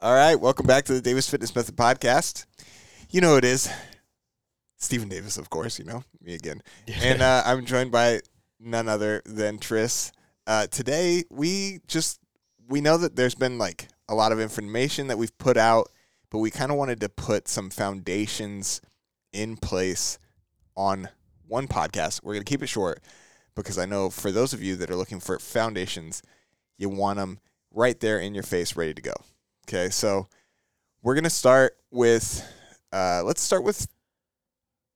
All right, welcome back to the Davis Fitness Method podcast. You know who it is Stephen Davis, of course. You know me again, and uh, I'm joined by none other than Tris. Uh, today, we just we know that there's been like a lot of information that we've put out, but we kind of wanted to put some foundations in place on one podcast. We're gonna keep it short because I know for those of you that are looking for foundations, you want them right there in your face, ready to go. Okay, so we're gonna start with uh, let's start with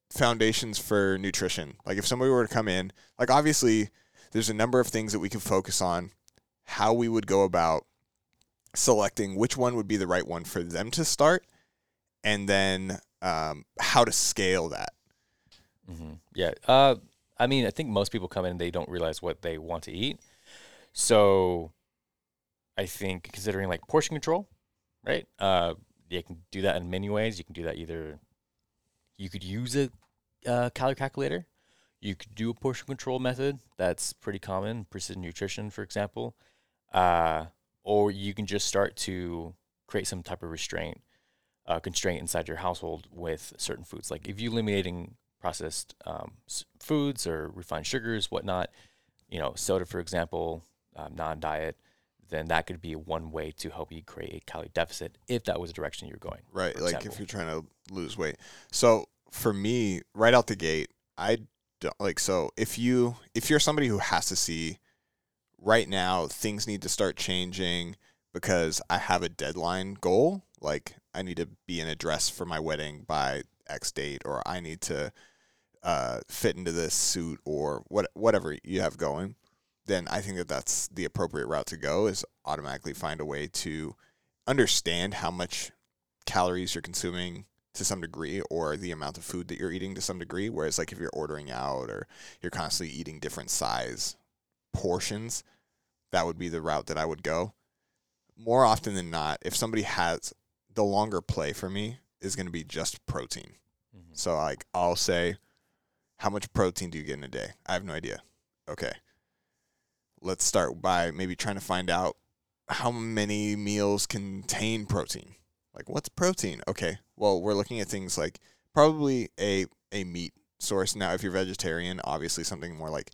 foundations for nutrition. Like if somebody were to come in, like obviously there's a number of things that we can focus on, how we would go about selecting which one would be the right one for them to start, and then um, how to scale that. Mm-hmm. Yeah. Uh, I mean, I think most people come in and they don't realize what they want to eat. So I think considering like portion control, right? Uh, you can do that in many ways. You can do that either you could use a uh, calorie calculator. You could do a portion control method. That's pretty common. Precision nutrition, for example. Uh, or you can just start to create some type of restraint, uh, constraint inside your household with certain foods. Like if you're eliminating processed um, foods or refined sugars, whatnot, you know, soda, for example, um, non-diet, then that could be one way to help you create a calorie deficit if that was the direction you're going. Right. Like example. if you're trying to lose weight. So for me, right out the gate, I don't like so if you if you're somebody who has to see right now things need to start changing because I have a deadline goal, like I need to be in a dress for my wedding by X date or I need to uh, fit into this suit or what whatever you have going then I think that that's the appropriate route to go is automatically find a way to understand how much calories you're consuming to some degree or the amount of food that you're eating to some degree. Whereas like if you're ordering out or you're constantly eating different size portions that would be the route that I would go. More often than not if somebody has the longer play for me is going to be just protein. Mm-hmm. so like I'll say how much protein do you get in a day? I have no idea. Okay let's start by maybe trying to find out how many meals contain protein. Like what's protein? Okay. Well, we're looking at things like probably a a meat source. Now, if you're vegetarian, obviously something more like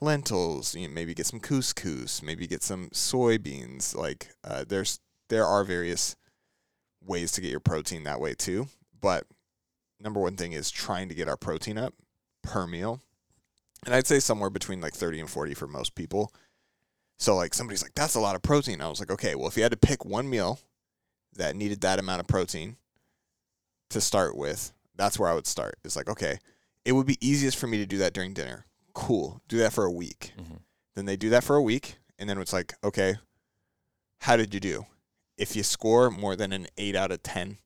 lentils. You know, maybe get some couscous. Maybe get some soybeans. Like uh, there's there are various ways to get your protein that way too. But number one thing is trying to get our protein up per meal. And I'd say somewhere between like 30 and 40 for most people. So like somebody's like, that's a lot of protein. I was like, okay, well if you had to pick one meal that needed that amount of protein to start with, that's where I would start. It's like, okay, it would be easiest for me to do that during dinner. Cool. Do that for a week. Mm-hmm. Then they do that for a week, and then it's like, okay, how did you do? If you score more than an eight out of ten,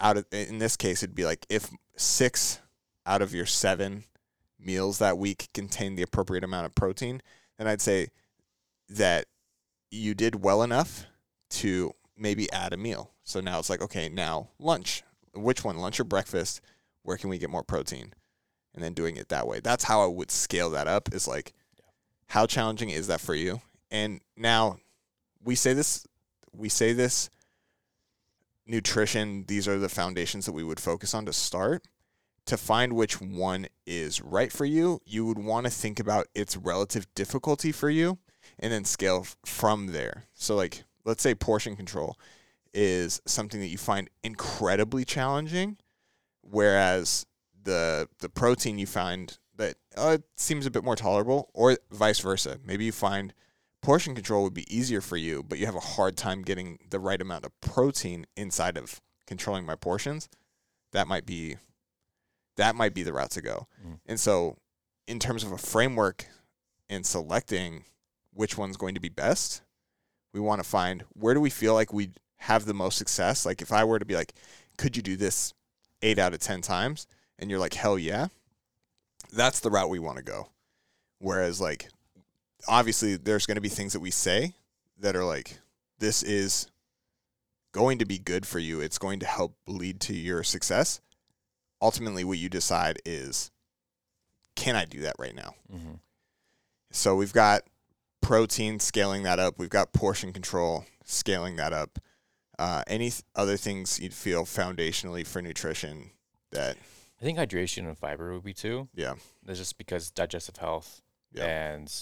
out of in this case, it'd be like if six out of your seven meals that week contain the appropriate amount of protein, then I'd say that you did well enough to maybe add a meal. So now it's like, okay, now lunch. Which one, lunch or breakfast? Where can we get more protein? And then doing it that way. That's how I would scale that up is like, how challenging is that for you? And now we say this, we say this nutrition, these are the foundations that we would focus on to start. To find which one is right for you, you would want to think about its relative difficulty for you and then scale f- from there. So, like, let's say portion control is something that you find incredibly challenging, whereas the the protein you find that uh, it seems a bit more tolerable, or vice versa. Maybe you find portion control would be easier for you, but you have a hard time getting the right amount of protein inside of controlling my portions. That might be that might be the route to go. Mm. And so, in terms of a framework and selecting which one's going to be best. We want to find where do we feel like we have the most success. Like if I were to be like, could you do this eight out of 10 times? And you're like, hell yeah. That's the route we want to go. Whereas, like, obviously, there's going to be things that we say that are like, this is going to be good for you. It's going to help lead to your success. Ultimately, what you decide is, can I do that right now? Mm-hmm. So we've got protein, scaling that up. We've got portion control, scaling that up. Uh, any th- other things you'd feel foundationally for nutrition that I think hydration and fiber would be two. yeah That's just because digestive health Yeah. and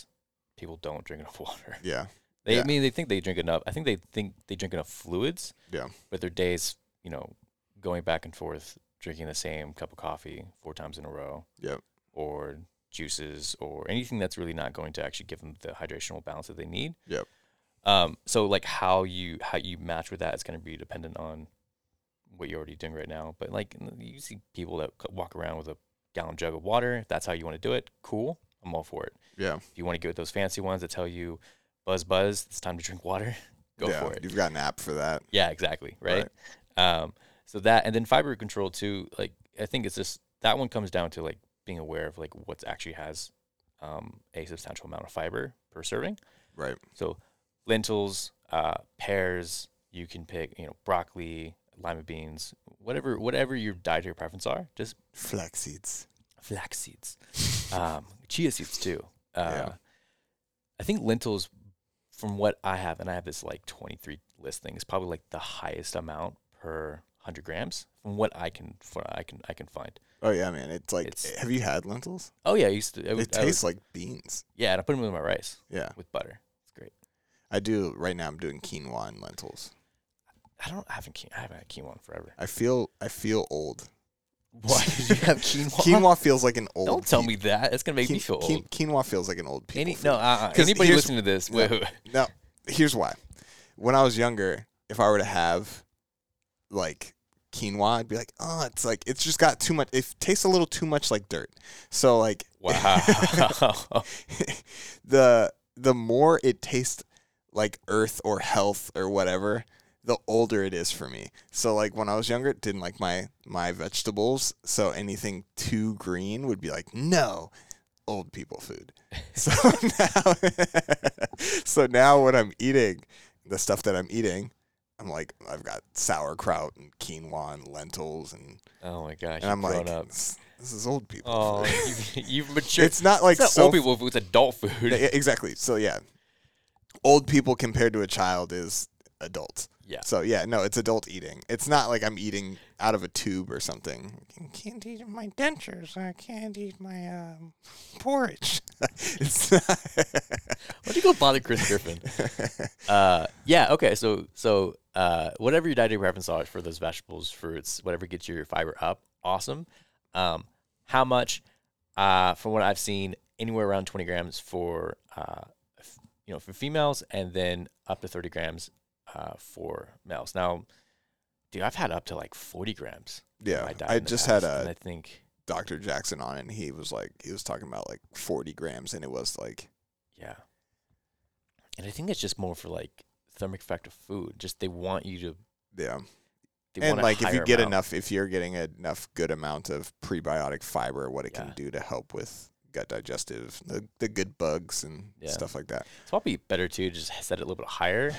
people don't drink enough water. yeah They, Yeah. I mean, they think they drink enough. I think they think they drink enough fluids. Yeah. But their days, you know, going back and forth, drinking the same cup of coffee four times in a row. Yep. Or juices or anything that's really not going to actually give them the hydrational balance that they need. Yep. Um. So like how you how you match with that is going to be dependent on what you're already doing right now. But like you see people that walk around with a gallon jug of water. If that's how you want to do it, cool. I'm all for it. yeah If you want to get with those fancy ones that tell you, buzz, buzz, it's time to drink water, go yeah, for it. You've got an app for that. Yeah, exactly. Right. Um, so that, and then fiber control too, like, I think it's just, that one comes down to like being aware of like what's actually has um, a substantial amount of fiber per serving. Right. So lentils, uh, pears, you can pick, you know, broccoli, lima beans, whatever, whatever your dietary preference are, just Flax seeds. flax seeds, um, chia seeds too. Uh, Yeah. I think lentils, from what I have, and I have this like 23 list thing is probably like the highest amount per 100 grams from what I can for I can I can find. Oh yeah, man. It's like It's- have you had lentils? Oh yeah, I used to. I It I tastes would- like beans. yeah, and I put them in my rice Yeah. with butter. It's great. I do right now I'm doing quinoa and lentils. I don't I haven't I haven't had quinoa in forever. I feel I feel old. Why did you have quinoa? Quinoa feels like an old Don't tell pe- me that. It's gonna make me feel old. Quinoa feels like an old people. Any no, uh, 'Cause anybody listening to this, no. wait, wait. Here's why. When I was younger, if I were to have like quinoa, I'd be like, oh, it's like it's just got too much. It tastes a little too much like dirt. So like, wow. the the more it tastes like earth or health or whatever, the older it is for me. So like when I was younger, it didn't like my my vegetables. So anything too green would be like, no, old people food. So now, so now what I'm eating the stuff that I'm eating, I'm like, I've got sauerkraut and quinoa and lentils, and, oh my gosh, and I'm like, this, this is old people. Oh, food. you've, you've matured. it's not like it's not so old people food. It's adult food. yeah, exactly. So yeah, old people compared to a child is adults. Yeah. So yeah, no, it's adult eating. It's not like I'm eating out of a tube or something. I can't eat my dentures. I can't eat my um, porridge. it's not Why do you go bother Chris Griffin? uh, yeah. Okay. So so uh, whatever your dietary preference are for those vegetables, fruits, whatever gets your fiber up, awesome. Um, how much? Uh, from what I've seen, anywhere around 20 grams for uh, f- you know for females, and then up to 30 grams uh, for males. Now, dude, I've had up to like 40 grams. yeah. I just past, had a I think Dr. Jackson on, and he was like, he was talking about like 40 grams, and it was like, Yeah. And I think it's just more for like thermic effect of food. Just they want you to. yeah. They and like if you get amount. enough, if you're getting enough good amount of prebiotic fiber, what it Yeah. can do to help with gut digestive, the, the good bugs and Yeah. stuff like that. it's probably better too to just set it a little bit higher.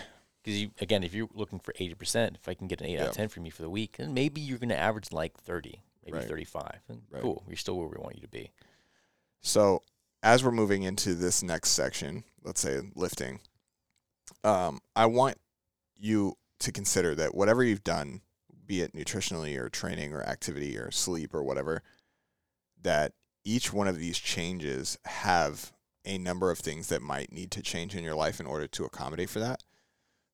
Because you again, if you're looking for eighty percent, if I can get an eight out of ten from you for the week, then maybe you're gonna average like thirty, maybe Right. thirty-five. And Right. Cool, you're still where we want you to be. So as we're moving into this next section, let's say lifting, um, I want you to consider that whatever you've done, be it nutritionally or training or activity or sleep or whatever, that each one of these changes have a number of things that might need to change in your life in order to accommodate for that.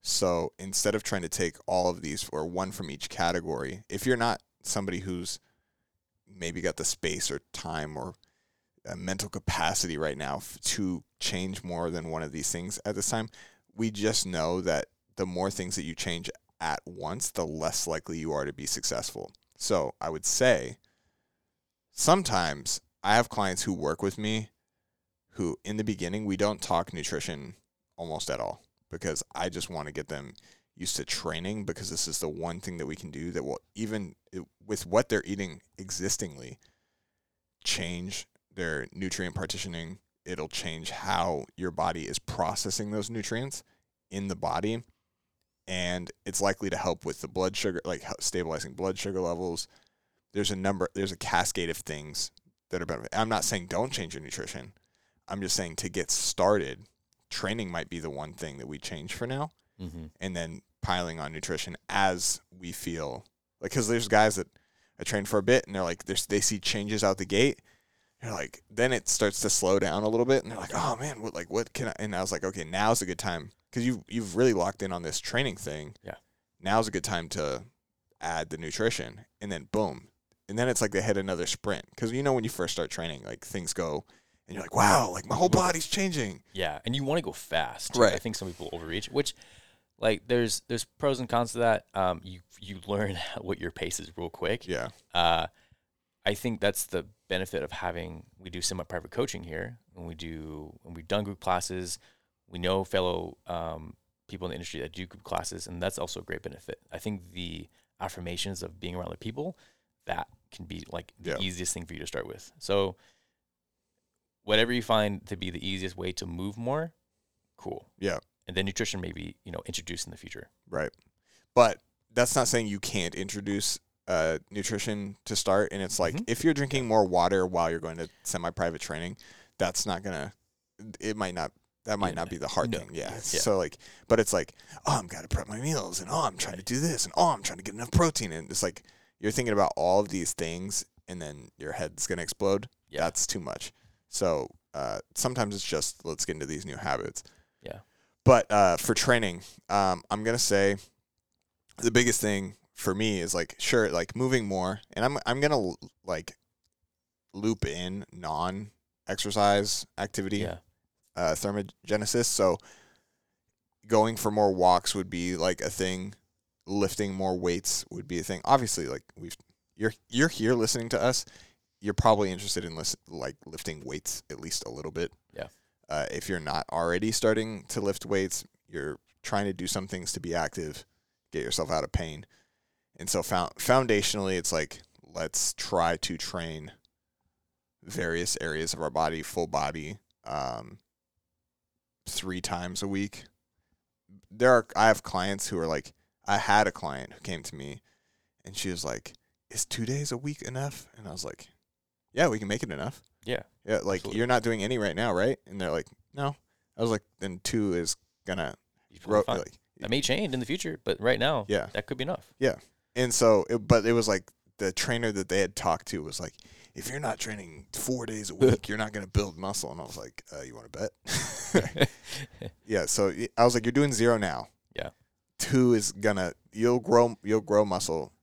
So instead of trying to take all of these or one from each category, if you're not somebody who's maybe got the space or time or mental capacity right now f- to change more than one of these things at this time, we just know that the more things that you change at once, the less likely you are to be successful. So I would say sometimes I have clients who work with me who, in the beginning, we don't talk nutrition almost at all because I just want to get them used to training because this is the one thing that we can do that will even with what they're eating existingly change their nutrient partitioning. It'll change how your body is processing those nutrients in the body. And it's likely to help with the blood sugar, like stabilizing blood sugar levels. There's a number, there's a cascade of things that are better. I'm not saying don't change your nutrition. I'm just saying to get started, training might be the one thing that we change for now Mm-hmm. and then piling on nutrition as we feel like because there's guys that I train for a bit and they're like they see changes out the gate. They're like then it starts to slow down a little bit and they're like oh man what like what can I and I was like okay now's a good time because you you've really locked in on this training thing. Yeah. Now's a good time to add the nutrition and then boom and then it's like they hit another sprint because you know when you first start training like things go and you're like wow like my whole body's changing Yeah, and you want to go fast. Right. I think some people overreach, which like there's there's pros and cons to that. Um, you you learn what your pace is real quick. yeah Uh, I think that's the benefit of having we do semi-private coaching here, and we do when we've done group classes. We know fellow um, people in the industry that do group classes, and that's also a great benefit. I think the affirmations of being around other people that can be like the Yeah. easiest thing for you to start with. So whatever you find to be the easiest way to move more, cool. Yeah. And then nutrition maybe, you know, introduced in the future. right but that's not saying you can't introduce uh, nutrition to start and it's like Mhm. if you're drinking more water while you're going to semi-private training that's not gonna it might not that might Yeah, not be the hard no, thing yeah. yeah. so like but it's like oh i'm gotta prep my meals and oh i'm trying to do this and oh i'm trying to get enough protein and it's like you're thinking about all of these things and then your head's gonna explode Yeah. that's too much so uh, sometimes it's just let's get into these new habits. Yeah. but uh, for training um, i'm gonna say the biggest thing for me is like sure like moving more and i'm i'm going to like loop in non exercise activity Yeah. uh thermogenesis. So going for more walks would be like a thing. Lifting more weights would be a thing. Obviously like we've you're you're here listening to us you're probably interested in listen, like lifting weights at least a little bit. Yeah. uh, if you're not already starting to lift weights you're trying to do some things to be active get yourself out of pain. And so found, foundationally it's like let's try to train various areas of our body full body um, three times a week. There are i have clients who are like i had a client who came to me and she was like is two days a week enough? And i was like yeah we can make it enough Yeah. yeah like Absolutely. you're not doing any right now right and they're like no i was like then two is gonna grow like That may change in the future, but right now, yeah that could be enough. Yeah, and so it, but it was like the trainer that they had talked to was like if you're not training four days a week you're not going to build muscle and i was like uh, you want to bet yeah so I was like you're doing zero now Yeah. two is gonna you'll grow you'll grow muscle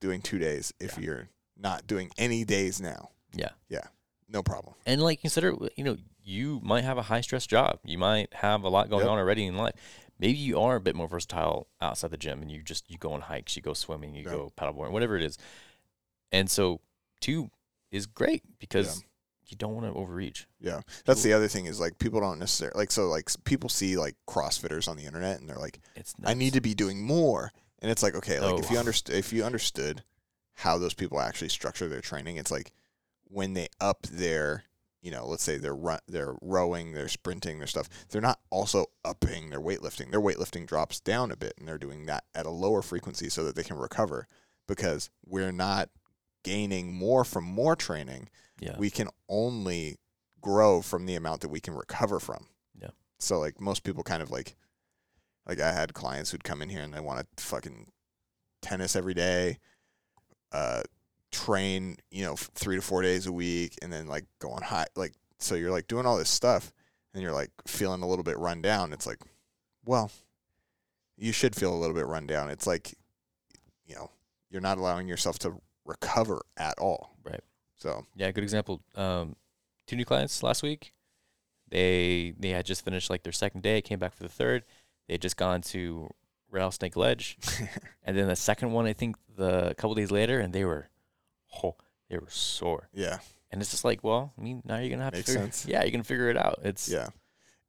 doing two days if Yeah. you're not doing any days now Yeah. yeah no problem and like consider, you know, you might have a high stress job. You might have a lot going Yep. on already in life. Maybe you are a bit more versatile outside the gym and you just you go on hikes, you go swimming, you Yep. go paddleboarding, whatever it is. And so two is great because you don't want to overreach. yeah that's the other thing is like people don't necessarily like so like people see like crossfitters on the internet and they're like It's I need to be doing more. And it's like, okay, like if oh, you No. understood if you understood how those people actually structure their training, it's like when they up their, you know, let's say they're run, they're rowing, they're sprinting, their stuff, they're not also upping their weightlifting. Their weightlifting drops down a bit and they're doing that at a lower frequency so that they can recover because we're not gaining more from more training. Yeah. We can only grow from the amount that we can recover from. Yeah. So like most people kind of like like I had clients who'd come in here and they want to fucking tennis every day, uh, train, you know, three to four days a week, and then like go on high. Like, so you're like doing all this stuff, and you're like feeling a little bit run down. It's like, well, you should feel a little bit run down. It's like, you know, you're not allowing yourself to recover at all. Right. So Yeah, good example. Um, two new clients last week. They they had just finished like their second day, came back for the third. They had just gone to Rattlesnake Ledge, and then the second one, I think, the a couple days later, and they were, oh, they were sore. yeah, And it's just like, well, I mean, now you're gonna have Makes to figure, sense. yeah, you can figure it out. It's yeah,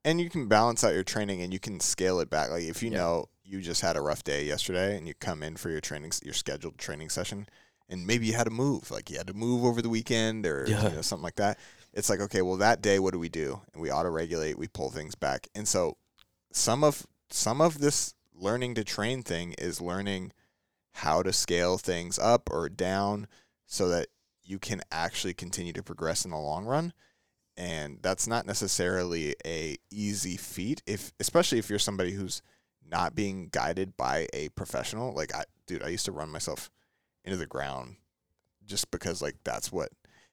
and you can balance out your training and you can scale it back. Like if you Yeah. know you just had a rough day yesterday and you come in for your training, your scheduled training session, and maybe you had to move, like you had to move over the weekend or you know, something like that. It's like okay, well that day, what do we do? And we auto regulate, we pull things back, and so some of some of this learning to train thing is learning how to scale things up or down so that you can actually continue to progress in the long run and that's not necessarily a easy feat if especially if you're somebody who's not being guided by a professional. Like I dude, I used to run myself into the ground just because like that's what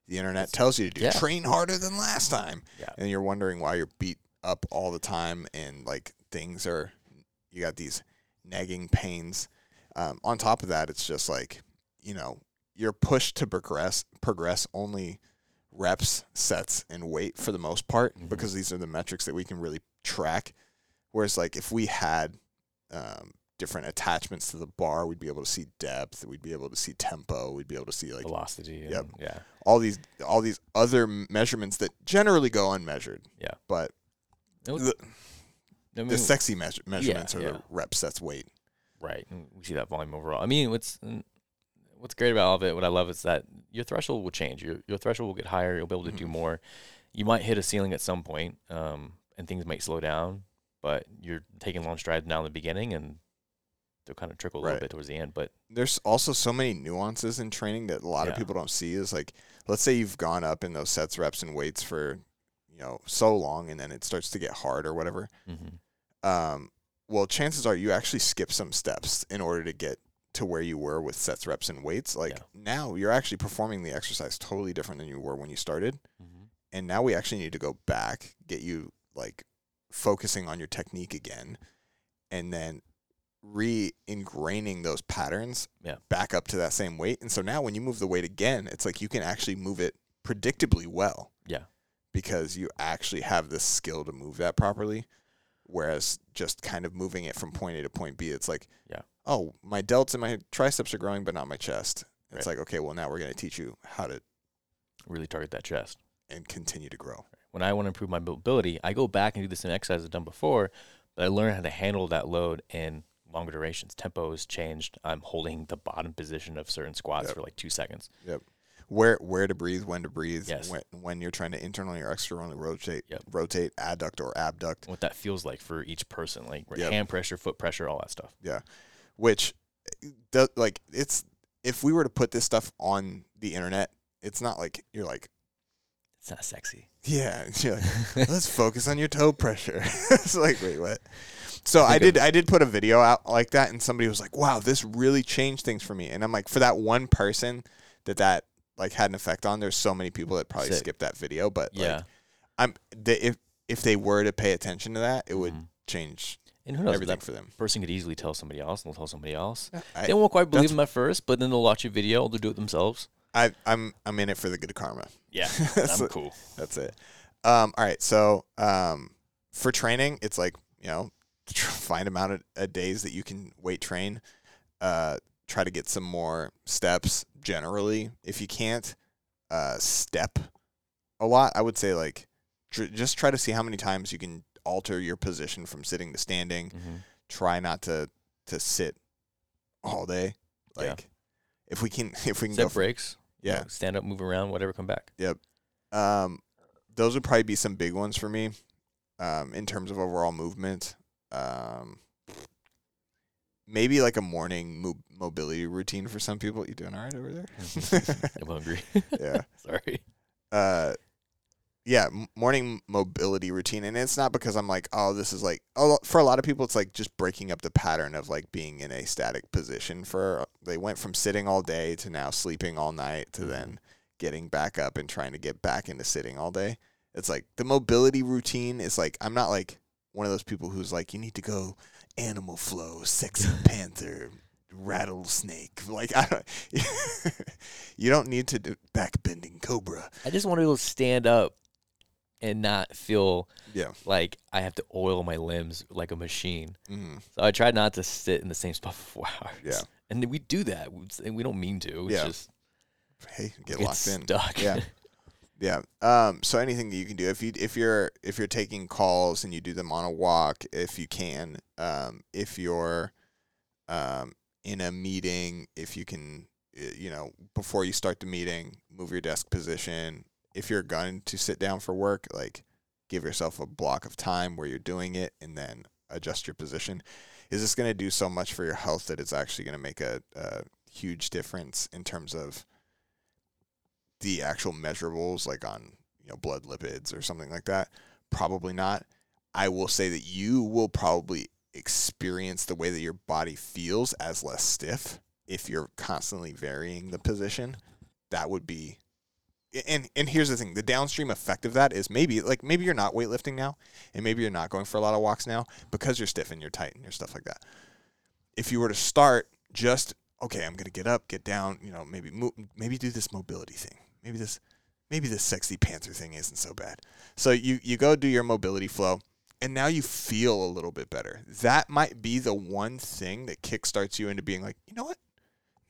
the internet tells you to do. yeah. Train harder than last time. Yeah. And you're wondering why you're beat up all the time and like things are you got these nagging pains. Um, on top of that, it's just like, you know, you're pushed to progress progress only reps, sets, and weight for the most part Mhm. because these are the metrics that we can really track. Whereas like if we had um, different attachments to the bar, we'd be able to see depth, we'd be able to see tempo, we'd be able to see like velocity. And, Yep. Yeah. all these all these other measurements that generally go unmeasured. Yeah. But was- the, I mean, the sexy measure, measurements are yeah. the rep sets weight. Right. And we see that volume overall. I mean, what's what's great about all of it, what I love is that your threshold will change. Your your threshold will get higher. You'll be able to do Mhm. more. You might hit a ceiling at some point, um, and things might slow down, but you're taking long strides now in the beginning, and they'll kind of trickle a little bit towards the end. But there's also so many nuances in training that a lot of people don't see is like let's say you've gone up in those sets reps and weights for you know so long and then it starts to get hard or whatever mm-hmm. um well chances are you actually skip some steps in order to get to where you were with sets reps and weights like Yeah. now you're actually performing the exercise totally different than you were when you started Mm-hmm. and now we actually need to go back get you like focusing on your technique again and then re-ingraining those patterns Yeah. back up to that same weight and so now when you move the weight again it's like you can actually move it predictably well Yeah. because you actually have the skill to move that properly whereas just kind of moving it from point A to point B it's like Yeah. Oh my delts and my triceps are growing but not my chest it's Right. like okay well now we're going to teach you how to really target that chest. and continue to grow When I want to improve my mobility, I go back and do the same exercise I've done before, but I learn how to handle that load in longer durations. Tempo has changed. I'm holding the bottom position of certain squats Yep. for like two seconds. Yep. Where where to breathe, when to breathe, Yes. when when you're trying to internally or externally rotate, Yep. rotate, adduct or abduct, what that feels like for each person, like Yep. hand pressure, foot pressure, all that stuff. Which does like it's if we were to put this stuff on the internet, it's not like you're like It's not sexy. yeah, you're like, let's focus on your toe pressure. it's like wait what? So I did I did put a video out like that, and somebody was like, "Wow, this really changed things for me." And I'm like, for that one person that that like had an effect on, there's so many people that probably Sick. skipped that video, but yeah. like I'm they, if if they were to pay attention to that, it would Mhm. change And who knows? everything for them. person could easily tell somebody else, and they'll tell somebody else. I, they won't quite believe them at first, but then they'll watch a video, they'll do it themselves. I I'm I'm in it for the good karma. Yeah, that's, I'm cool. that's it. Um, all right, so um, for training, it's like you know, find amount of uh, days that you can weight train. Uh, try to get some more steps. Generally, if you can't uh, step a lot, I would say like tr- just try to see how many times you can alter your position from sitting to standing. hmm Try not to to sit all day. Yeah. Like if we can if we can Set go breaks. yeah stand up, move around, whatever, come back. Yep. Um, those would probably be some big ones for me, um, in terms of overall movement. Um, maybe like a morning mo- mobility routine for some people. You doing all right over there? I'm hungry. yeah. Sorry. Uh, yeah, morning mobility routine, and it's not because I'm like, oh, this is like, oh, for a lot of people, it's like just breaking up the pattern of like being in a static position. For uh, they went from sitting all day to now sleeping all night to then mm-hmm. getting back up and trying to get back into sitting all day. It's like the mobility routine is like I'm not like one of those people who's like you need to go animal flow, sexy panther, rattlesnake. Like I don't, you don't need to do back bending cobra. I just want to be able to stand up and not feel Yeah. like I have to oil my limbs like a machine. Mm. So I try not to sit in the same spot for four hours. Yeah. And we do that, and we don't mean to. It's Yeah. just Hey, get locked in. stuck. Yeah. Yeah. Um. So anything that you can do, if you if you're if you're taking calls and you do them on a walk, if you can, um, if you're, um, in a meeting, if you can, uh, you know, before you start the meeting, move your desk position. If you're going to sit down for work, like, give yourself a block of time where you're doing it, and then adjust your position. Is this going to do so much for your health that it's actually going to make a, a huge difference in terms of the actual measurables like on you know blood lipids or something like that probably not i will say that you will probably experience the way that your body feels as less stiff if you're constantly varying the position. That would be and and here's the thing the downstream effect of that is maybe like maybe you're not weightlifting now and maybe you're not going for a lot of walks now because you're stiff and you're tight and you're stuff like that. If you were to start just okay i'm gonna get up get down you know maybe maybe do this mobility thing maybe this maybe this sexy panther thing isn't so bad. So you you go do your mobility flow and now you feel a little bit better. That might be the one thing that kickstarts you into being like you know what?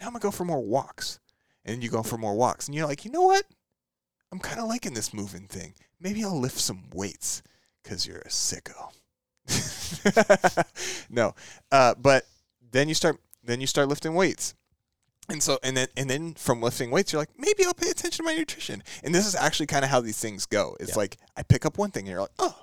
Now i'm gonna go for more walks. And you go for more walks and you're like you know what I'm kind of liking this moving thing. Maybe I'll lift some weights because you're a sicko. no, uh, but then you start then you start lifting weights, and so and then and then from lifting weights, you're like maybe I'll pay attention to my nutrition. And this is actually kind of how these things go. It's Yeah. like I pick up one thing, and you're like, oh,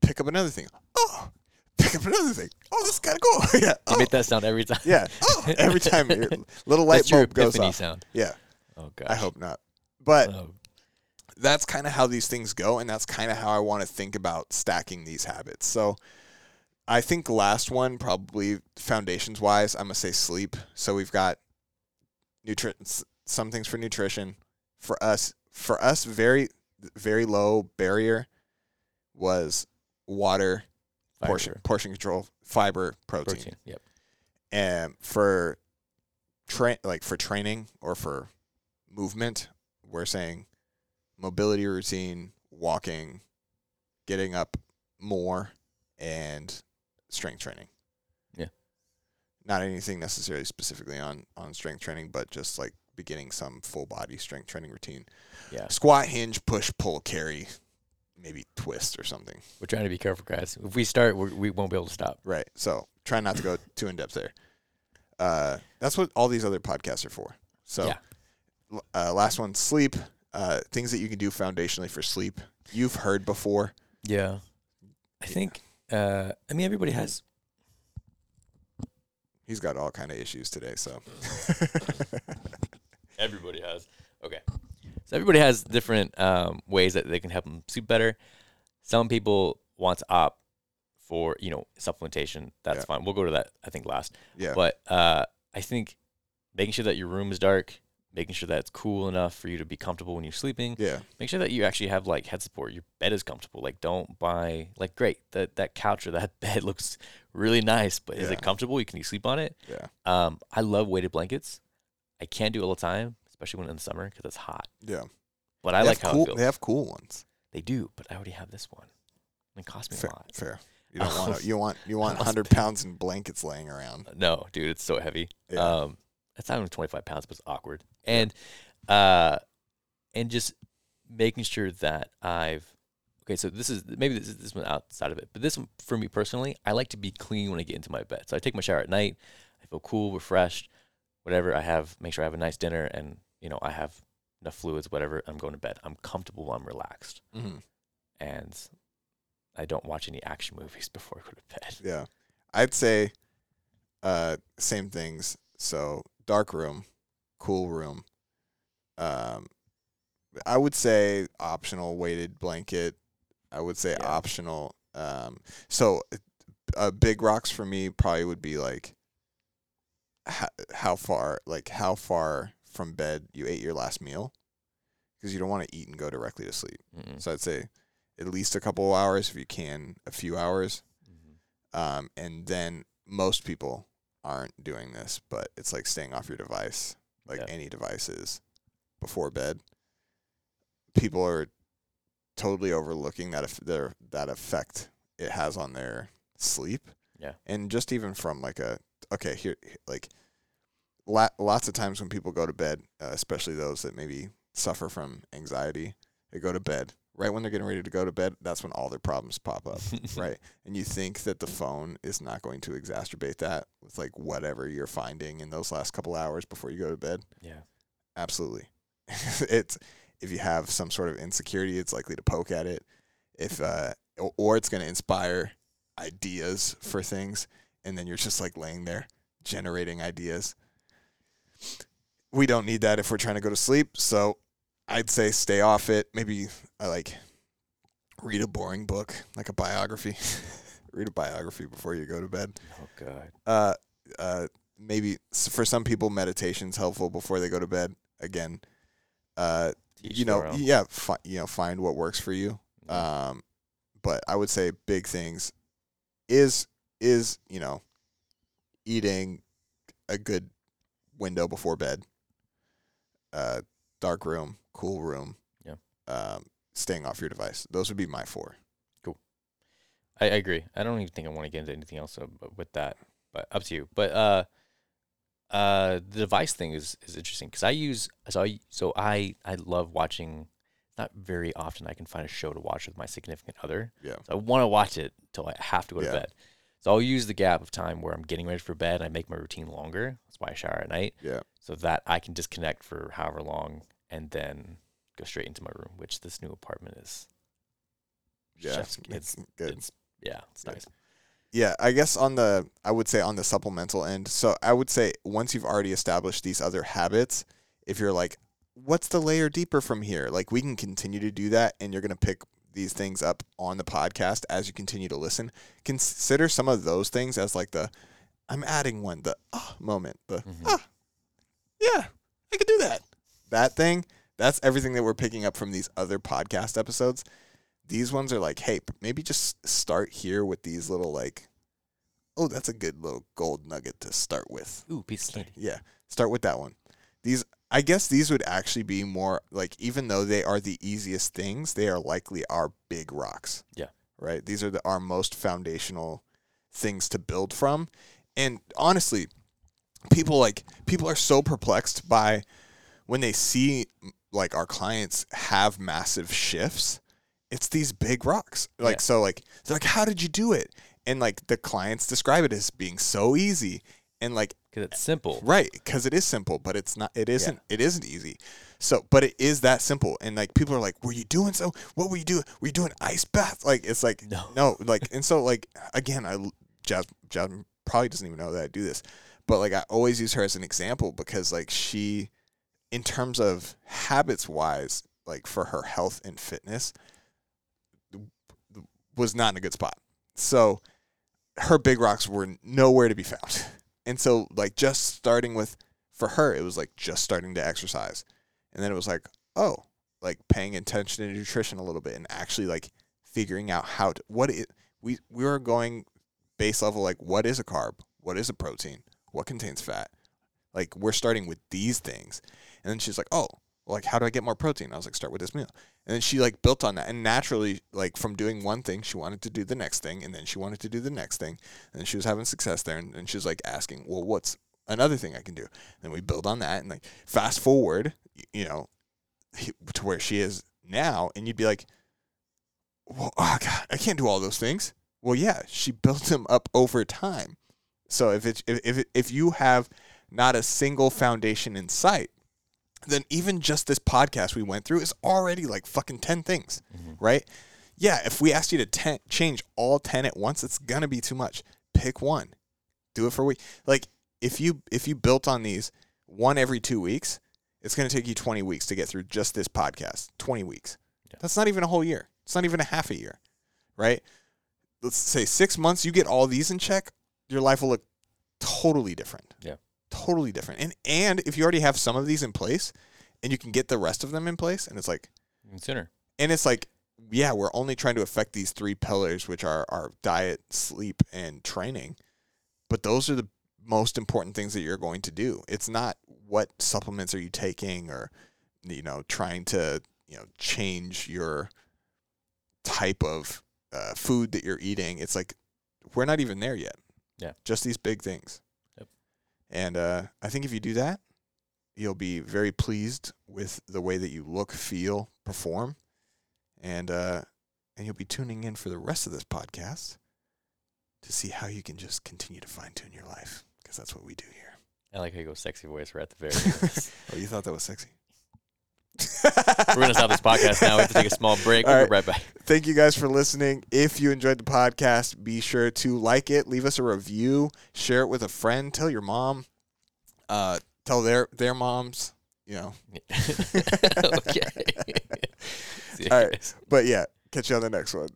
pick up another thing, oh, pick up another thing. Oh, this is kind of cool. yeah. You Oh, make that sound every time. yeah. Oh, every time your little light That's your bulb goes epiphany off. sound. Yeah. Oh gosh. I hope not. But Oh, that's kind of how these things go and that's kind of how I want to think about stacking these habits. So I think last one probably foundations wise, I'm going to say sleep. So we've got nutri- some things for nutrition. For us, for us very very low barrier was water, portion fiber, portion control, fiber, protein. protein. Yep. And for train like for training or for movement, we're saying mobility routine, walking, getting up more, and strength training. Yeah. Not anything necessarily specifically on on strength training, but just like beginning some full body strength training routine. Yeah. Squat, hinge, push, pull, carry, maybe twist or something. We're trying to be careful, guys. If we start, we're, we won't be able to stop. Right. So try not to go too in depth there. Uh, that's what all these other podcasts are for. So, Yeah. uh, last one, sleep. Uh, things that you can do foundationally for sleep. You've heard before. Yeah. I think. Uh, I mean, everybody has. He's got all kind of issues today. So, Everybody has. Okay. So everybody has different um, ways that they can help them sleep better. Some people want to opt for you know supplementation. That's Yeah. fine. We'll go to that. I think last. yeah, But uh, I think making sure that your room is dark, making sure that it's cool enough for you to be comfortable when you're sleeping. yeah, Make sure that you actually have like head support. Your bed is comfortable. Like don't buy like great that that couch or that bed looks really nice, but is it comfortable? You can you sleep on it? yeah, Um, I love weighted blankets. I can't do it all the time, especially when in the summer because it's hot. yeah. But I They like how cool, it feels. They have cool ones. They do, but I already have this one. It cost me Fair, a lot. fair. You don't want you want you want hundred pounds in blankets laying around. No, dude, it's so heavy. Yeah. Um, it's not even 25 pounds, but it's awkward. And, uh, and just making sure that I've, okay, so this is, maybe this is this one outside of it, but this one for me personally, I like to be clean when I get into my bed. So I take my shower at night. I feel cool, refreshed, whatever. I have, make sure I have a nice dinner and, you know, I have enough fluids, whatever. I'm going to bed. I'm comfortable. I'm relaxed. Mm-hmm. And I don't watch any action movies before I go to bed. Yeah. I'd say uh same things. So dark room, cool room. Um I would say optional weighted blanket. I would say Yeah. optional um so uh, big rocks for me probably would be like how, how far like how far from bed you ate your last meal because you don't want to eat and go directly to sleep. Mm-mm. So I'd say at least a couple of hours if you can, a few hours. Mhm. Um, and then most people aren't doing this, but it's like staying off your device, like Yeah. any devices, before bed. People are totally overlooking that eff- their that effect it has on their sleep. Yeah. And just even from like a okay here like lots of times when people go to bed, uh, especially those that maybe suffer from anxiety, they go to bed right when they're getting ready to go to bed. That's when all their problems pop up right? And you think that the phone is not going to exacerbate that with like whatever you're finding in those last couple hours before you go to bed? Yeah. Absolutely. it's if you have some sort of insecurity, it's likely to poke at it. If uh, or it's going to inspire ideas for things, and then you're just like laying there generating ideas. We don't need that if we're trying to go to sleep. So I'd say stay off it. Maybe I like read a boring book, like a biography. read a biography before you go to bed. Oh god. Uh, uh, maybe for some people, meditation's helpful before they go to bed. Again, uh, Teach you know, yeah, fi- you know, find what works for you. Yeah. Um, but I would say big things is is you know eating a good window before bed, uh, dark room, cool room. Yeah. Um, staying off your device. Those would be my four. I, I agree. I don't even think I want to get into anything else with that, but up to you. But uh, uh, the device thing is is interesting because I use so I so I I love watching. Not very often I can find a show to watch with my significant other. Yeah. So I want to watch it till I have to go Yeah. to bed. So I'll use the gap of time where I'm getting ready for bed. And I make my routine longer. That's why I shower at night, Yeah. so that I can disconnect for however long and then go straight into my room. Which this new apartment is. Yeah. chef's- it's good. it's yeah, it's Good. nice. Yeah, I guess on the I would say on the supplemental end. So I would say once you've already established these other habits, if you're like, what's the layer deeper from here? Like we can continue to do that and you're going to pick these things up on the podcast as you continue to listen. Consider some of those things as like the I'm adding one, the ah moment, the Mhm. ah yeah, I could do that. That thing, that's everything that we're picking up from these other podcast episodes. These ones are like, hey, maybe just start here with these little like, oh, that's a good little gold nugget to start with. Ooh, piece of candy. Yeah, start with that one. These, I guess, these would actually be more like, even though they are the easiest things, they are likely our big rocks. Yeah. Right. These are the our most foundational things to build from, and honestly, people like people are so perplexed by when they see like our clients have massive shifts it's these big rocks like Yeah. so like they're like how did you do it and like the clients describe it as being so easy and like Because it's simple. right because it is simple but it's not it isn't it isn't easy. So but it is that simple and like people are like were you doing so? What were you doing? Were you doing ice bath? Like it's like No. no like and so like again i jazz jasmine probably doesn't even know that i do this but like i always use her as an example because like she in terms of habits wise like for her health and fitness was not in a good spot. So her big rocks were nowhere to be found and so like just starting with for her it was like just starting to exercise. And then it was like oh like paying attention to nutrition a little bit and actually like figuring out how to what it we we were going base level like what is a carb? What is a protein? What contains fat? Like we're starting with these things. And then she's like oh like how do i get more protein? I was like start with this meal. And then she like built on that. And naturally like from doing one thing she wanted to do the next thing and then she wanted to do the next thing and she was having success there and, and she was like asking well what's another thing i can do? And we build on that and like fast forward you know to where she is now and you'd be like well oh god i can't do all those things. Well yeah she built them up over time. So if it's if if, if you have not a single foundation in sight then even just this podcast we went through is already like fucking 10 things Mhm. right? Yeah if we asked you to ten, change all 10 at once it's gonna be too much. Pick one. Do it for a week. Like if you if you built on these one every two weeks it's going to take you 20 weeks to get through just this podcast. 20 weeks. Yeah. that's not even a whole year. It's not even a half a year right? Let's say six months you get all these in check your life will look totally different. Yeah. Totally different and and if you already have some of these in place and you can get the rest of them in place and it's like sooner. and it's like yeah we're only trying to affect these three pillars which are our diet sleep and training but those are the most important things that you're going to do it's not what supplements are you taking or you know trying to you know change your type of uh, food that you're eating it's like we're not even there yet Yeah. just these big things. And uh, i think if you do that you'll be very pleased with the way that you look feel perform and uh and you'll be tuning in for the rest of this podcast to see how you can just continue to fine tune your life because that's what we do here. I like how you go sexy voice right at the very oh, you thought that was sexy? We're going to stop this podcast now. We have to take a small break. All We'll right. be right back. Thank you guys for listening. If you enjoyed the podcast, be sure to like it, leave us a review, share it with a friend, tell your mom, uh, tell their their moms, you know. okay. All right. But yeah, catch you on the next one.